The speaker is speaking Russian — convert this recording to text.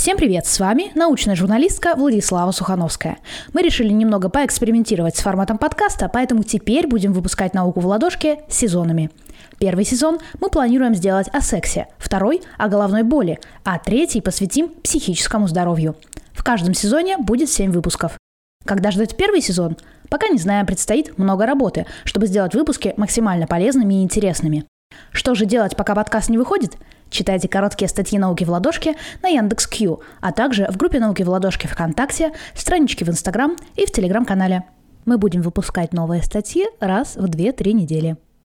Всем привет, с вами научная журналистка Владислава Сухановская. Мы решили немного поэкспериментировать с форматом подкаста, поэтому теперь будем выпускать науку в ладошке сезонами. Первый сезон мы планируем сделать о сексе, второй – о головной боли, а третий посвятим психическому здоровью. В каждом сезоне будет 7 выпусков. Когда ждать первый сезон? Пока не знаем, предстоит много работы, чтобы сделать выпуски максимально полезными и интересными. Что же делать, пока подкаст не выходит? Читайте короткие статьи «Науки в ладошке» на Яндекс.Кью, а также в группе «Науки в ладошке» ВКонтакте, страничке в Инстаграм и в Телеграм-канале. Мы будем выпускать новые статьи раз в 2-3 недели.